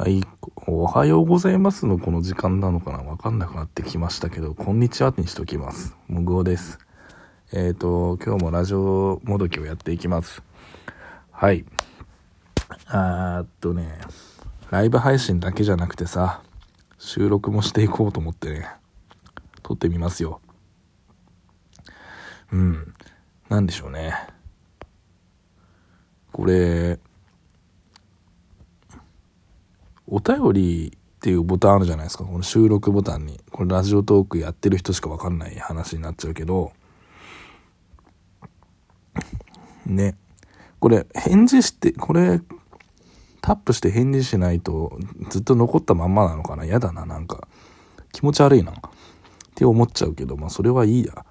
はい、おはようございますのこの時間なのかなわかんなくなってきましたけど、こんにちはってにしときます。むぐおです。えっ、と、今日もラジオもどきをやっていきます。はい。あーっとね、ライブ配信だけじゃなくてさ、収録もしていこうと思ってね、撮ってみますよ。うん。なんでしょうね。これ、お便りっていうボタンあるじゃないですか。この収録ボタンに。これラジオトークやってる人しかわかんない話になっちゃうけど、ね。これ返事して、これタップして返事しないとずっと残ったまんまなのかな嫌だな、なんか。気持ち悪いな。って思っちゃうけど、まあそれはいいや。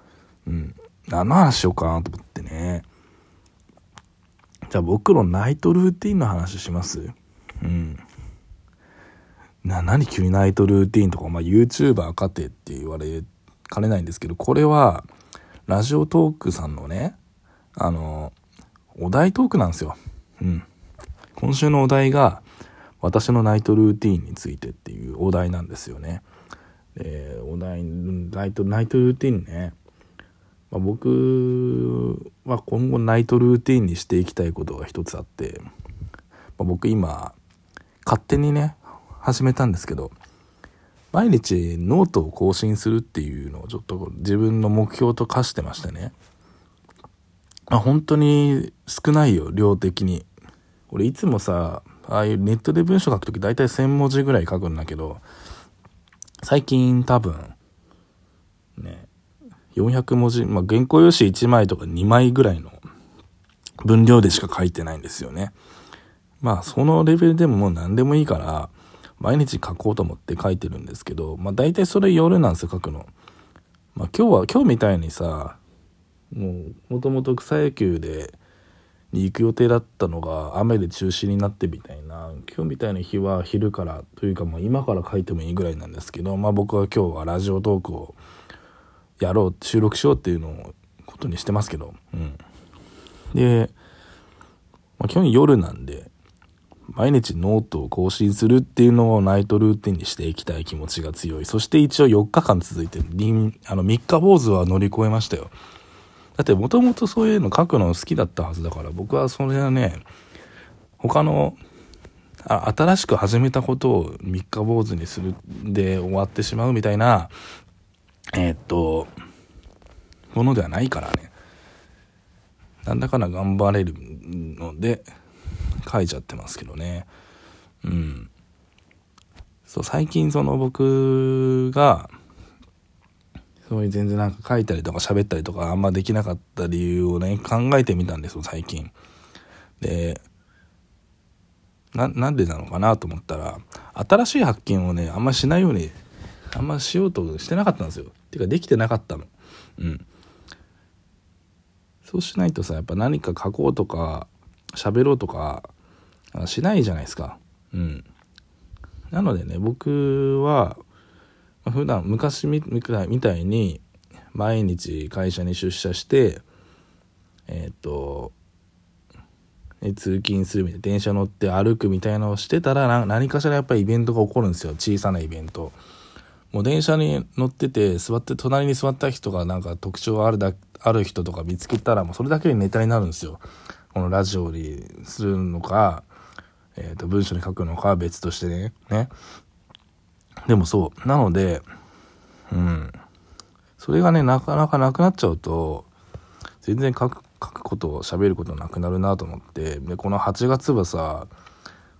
うん。何の話しようかなと思ってね。じゃあ僕のナイトルーティンの話します？な、何急にナイトルーティンとか、まあ YouTuber かてって言われかねないんですけど、これは、ラジオトークさんのね、あの、お題トークなんですよ。うん。今週のお題が、私のナイトルーティンについてっていうお題なんですよね。で、お題、ナイト、ナイトルーティンね。まあ、僕は今後ナイトルーティンにしていきたいことが一つあって、まあ、僕今、勝手にね、始めたんですけど、毎日ノートを更新するっていうのをちょっと自分の目標と化してましてね。まあ、本当に少ないよ、量的に。俺いつもさ、ああいうネットで文章書くとき大体1000文字ぐらい書くんだけど、最近多分、ね、400文字、まあ、原稿用紙1枚とか2枚ぐらいの分量でしか書いてないんですよね。まあ、そのレベルでももう何でもいいから、毎日書こうと思って書いてるんですけど、まあ大体それ夜なんですよ、書くの。まあ今日は、今日みたいにさ、もう、もともと草野球で、に行く予定だったのが雨で中止になってみたいな、今日みたいな日は昼からというかもう今から書いてもいいぐらいなんですけど、まあ僕は今日はラジオトークをやろう、収録しようっていうのをことにしてますけど、うん。で、まあ基本夜なんで、毎日ノートを更新するっていうのをナイトルーティンにしていきたい気持ちが強い。そして一応4日間続いてる。あの、3日坊主は乗り越えましたよ。だってもともとそういうの書くの好きだったはずだから、僕はそれはね、他の、あ新しく始めたことを3日坊主にするで終わってしまうみたいな、えー、っと、ものではないからね。なんだかんだ頑張れるので、書いちゃってますけどね。うん。そう、最近その僕が、そういう全然なんか書いたりとか喋ったりとかあんまできなかった理由をね、考えてみたんですよ、最近。で、な、なんでなのかなと思ったら、新しい発見をね、あんましないように、あんましようとしてなかったんですよ。っていうか、できてなかったの。うん。そうしないとさ、やっぱ何か書こうとか、喋ろうとかしないじゃないですか。うん。なのでね、僕は、普段昔みたいに毎日会社に出社して、えっ、と、通勤するみたいな、電車乗って歩くみたいなのをしてたら、何かしらやっぱりイベントが起こるんですよ。小さなイベント。もう電車に乗ってて、座って、隣に座った人がなんか特徴あるだ、ある人とか見つけたら、もうそれだけでネタになるんですよ。このラジオにするのか、えっ、ー、と、文章に書くのかは別としてね。ね。でもそう。なので、うん。それがね、なかなかなくなっちゃうと、全然書く、書くことを喋ることなくなるなと思って、で、この8月はさ、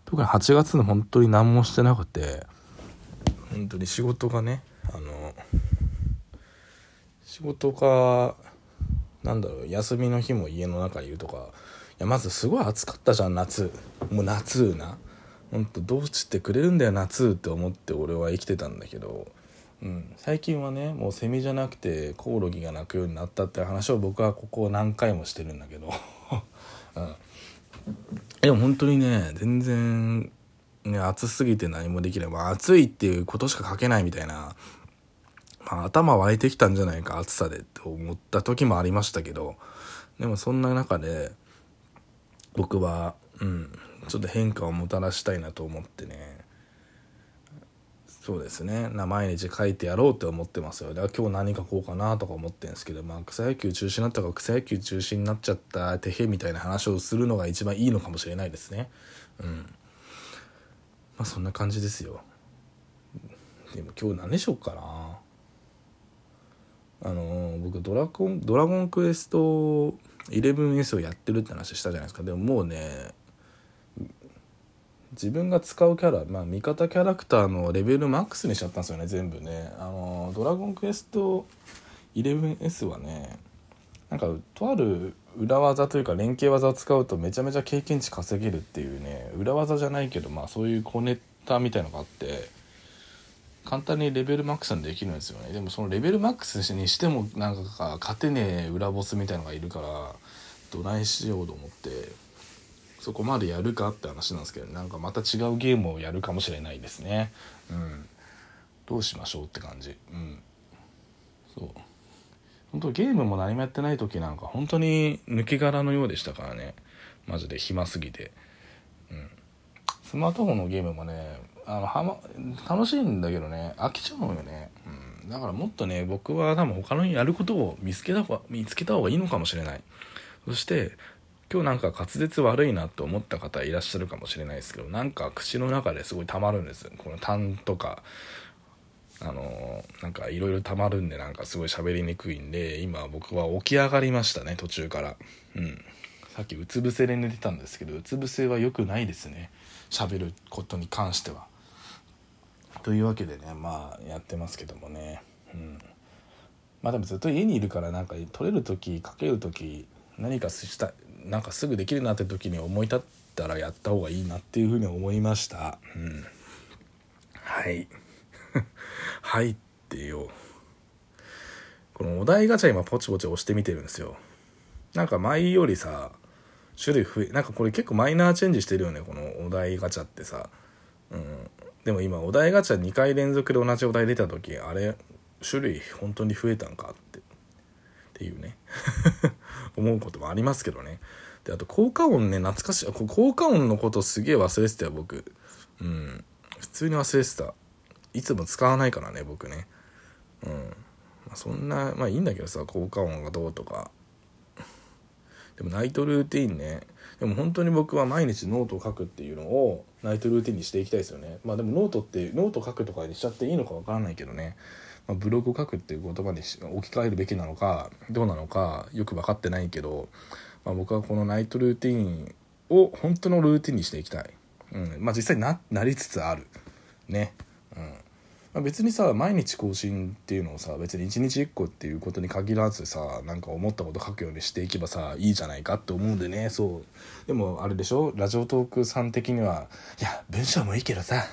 特に8月の本当に何もしてなくて、本当に仕事がね、あの、仕事が、なんだろう、休みの日も家の中にいるとか、や、まずすごい暑かったじゃん、夏。もう夏な。ほんと、どうしてくれるんだよ、夏って思って俺は生きてたんだけど、うん、最近はね、もうセミじゃなくてコオロギが鳴くようになったって話を僕はここ何回もしてるんだけど、うん。でも本当にね、全然、ね、暑すぎて何もできない。暑いっていうことしか書けないみたいな、ま、頭湧いてきたんじゃないか、暑さでって思った時もありましたけど、でもそんな中で、僕は、うん、ちょっと変化をもたらしたいなと思ってね、そうですね。毎日書いてやろうって思ってますよ。だから今日何書こうかなとか思ってんですけどまあ草野球中止になったから草野球中止になっちゃったてへみたいな話をするのが一番いいのかもしれないですね。うん。まあそんな感じですよ。でも今日何でしようかな。あの僕ドラゴン「ドラゴンクエスト 11S」をやってるって話したじゃないですか。でももうね自分が使うキャラ、まあ、味方キャラクターのレベルマックスにしちゃったんですよね全部ね。あのドラゴンクエスト 11S はねなんかとある裏技というか連携技を使うとめちゃめちゃ経験値稼げるっていうね裏技じゃないけどまあそういうコネタみたいのがあって簡単にレベルマックスにできるんですよね。でもそのレベルマックスにしてもなんか勝てねえ裏ボスみたいのがいるからどないしようと思ってそこまでやるかって話なんですけどなんかまた違うゲームをやるかもしれないですね。うん。どうしましょうって感じ。うん。そう。本当ゲームも何もやってない時なんか本当に抜け殻のようでしたからね。マジで暇すぎて。うん。スマートフォンのゲームもねあのはま楽しいんだけどね飽きちゃうのよね、うん、だからもっとね僕は多分他のやることを見つけた方が見つけた方がいいのかもしれない。そして今日なんか滑舌悪いなって思った方いらっしゃるかもしれないですけどなんか口の中ですごい溜まるんです。この痰とかあのなんかいろいろ溜まるんでなんかすごい喋りにくいんで今僕は起き上がりましたね途中から。うん。さっきうつ伏せで寝てたんですけどうつ伏せは良くないですね。喋ることに関しては。というわけでねまあやってますけどもね。うん。まあでもずっと家にいるからなんか取れる時かける時何かしたなんかすぐできるなって時に思い立ったらやった方がいいなっていうふうに思いました。うん。はい。はいってよ。このお題ガチャ今ポチポチ押してみてるんですよ。なんか前よりさ種類増えなんかこれ結構マイナーチェンジしてるよねこのお題ガチャってさ。うん。でも今お題ガチャ2回連続で同じお題出た時あれ種類本当に増えたんかって。っていうね。思うこともありますけどね。であと効果音ね懐かしい。効果音のことすげえ忘れてたよ僕。うん。普通に忘れてた。いつも使わないからね僕ね。うん、ま、そんなまあいいんだけどさ効果音がどうとか。でもナイトルーティンね。でも本当に僕は毎日ノートを書くっていうのをナイトルーティンにしていきたいですよね。まあでもノートってノート書くとかにしちゃっていいのかわからないけどね、まあ、ブログを書くっていう言葉に置き換えるべきなのかどうなのかよく分かってないけど、まあ、僕はこのナイトルーティンを本当のルーティンにしていきたい、うん。まあ、実際ななりつつある。ね。うん、別にさ毎日更新っていうのをさ別に1日1個っていうことに限らずさなんか思ったこと書くようにしていけばさいいじゃないかって思うんでね。そう。でもあれでしょ？ラジオトークさん的にはいや文章もいいけどさ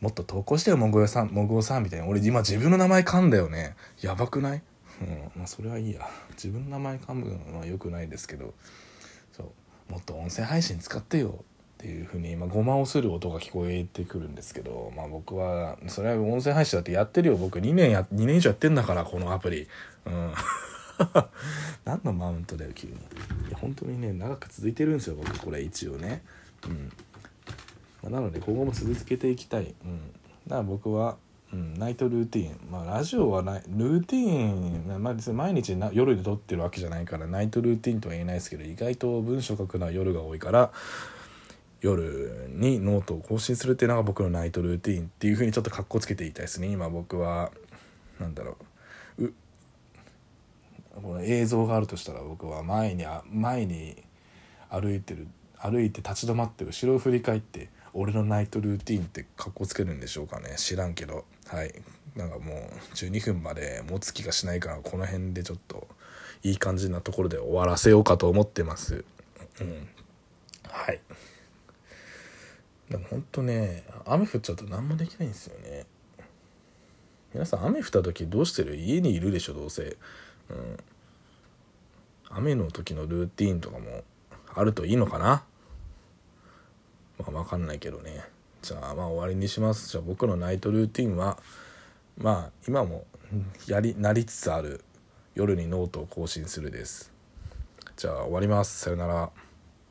もっと投稿してよもぐおさんもぐおさんみたいな。俺今自分の名前噛んだよね。やばくない？うん。まあそれはいいや。自分の名前噛むのは良くないですけど。そう。もっと音声配信使ってよ。っていうふうに今ごまをする音が聞こえてくるんですけどまあ僕はそれは音声配信だってやってるよ。僕2年や2年以上やってんだからこのアプリ。うん。何のマウントだよ急に。いや本当にね長く続いてるんですよ僕これ一応ね。うん。まあ、なので今後も続けていきたい。うん。だから僕はうん、ナイトルーティン。まあラジオはないルーティン、まあ、別に毎日な夜で撮ってるわけじゃないからナイトルーティンとは言えないですけど意外と文章書くのは夜が多いから夜にノートを更新するっていうのが僕のナイトルーティンっていうふうにちょっとかっこつけていたいですね。今僕はなんだろう。うこの映像があるとしたら僕は前に前に歩いてる歩いて立ち止まって後ろを振り返って俺のナイトルーティンってかっこつけるんでしょうかね。知らんけど。はい。なんかもう12分まで持つ気がしないからこの辺でちょっといい感じなところで終わらせようかと思ってます。うん。はい。でもほんとね雨降っちゃうと何もできないんですよね。皆さん雨降った時どうしてる？家にいるでしょどうせ。うん。雨の時のルーティンとかもあるといいのかな？まあ分かんないけどね。じゃあまあ終わりにします。じゃあ僕のナイトルーティンはまあ今もやりなりつつある夜にノートを更新するです。じゃあ終わります。さよなら。